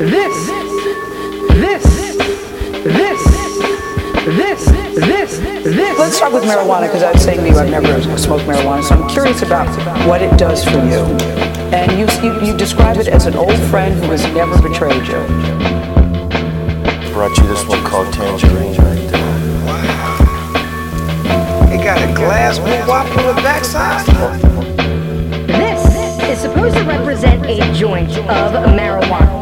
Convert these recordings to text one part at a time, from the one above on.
This, this, this, this, this, this. Let's start with marijuana because I was saying to you I've never smoked marijuana, so I'm curious about what it does for you. And you, you, you describe it as an old friend who has never betrayed you. Brought you this one called Tangerine right there. It got a glass wop on the backside. This is supposed to represent a joint of marijuana.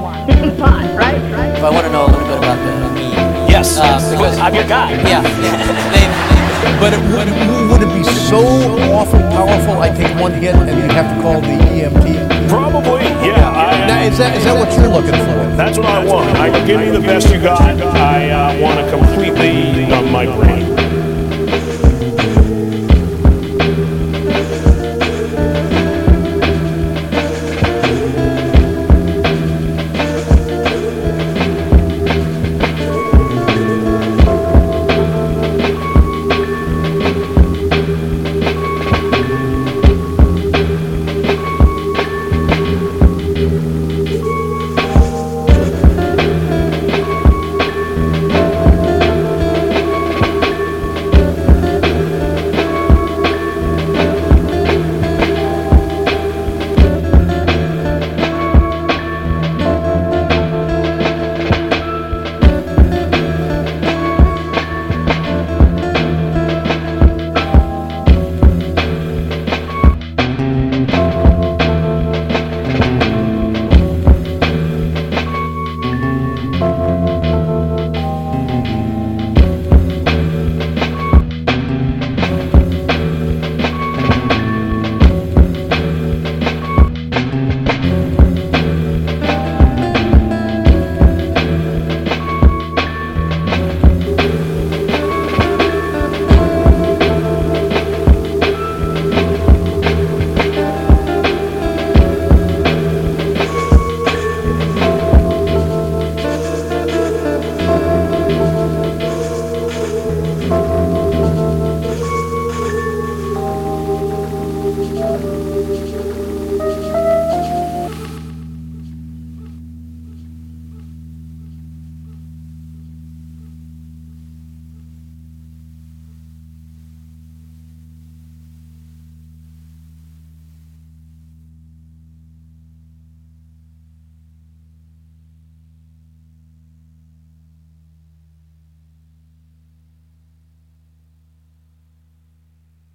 Pot, right? If I want to know a little bit about the weed. Yes, Uh, because- I'm your guy. Yeah. They- But it, would, it- would it be so awful powerful? I take one hit and you have to call the EMT. Probably, yeah. I, Now, is that is that what you're looking for? that's what I want. I can give you the best you got. I uh, want to completely numb my brain.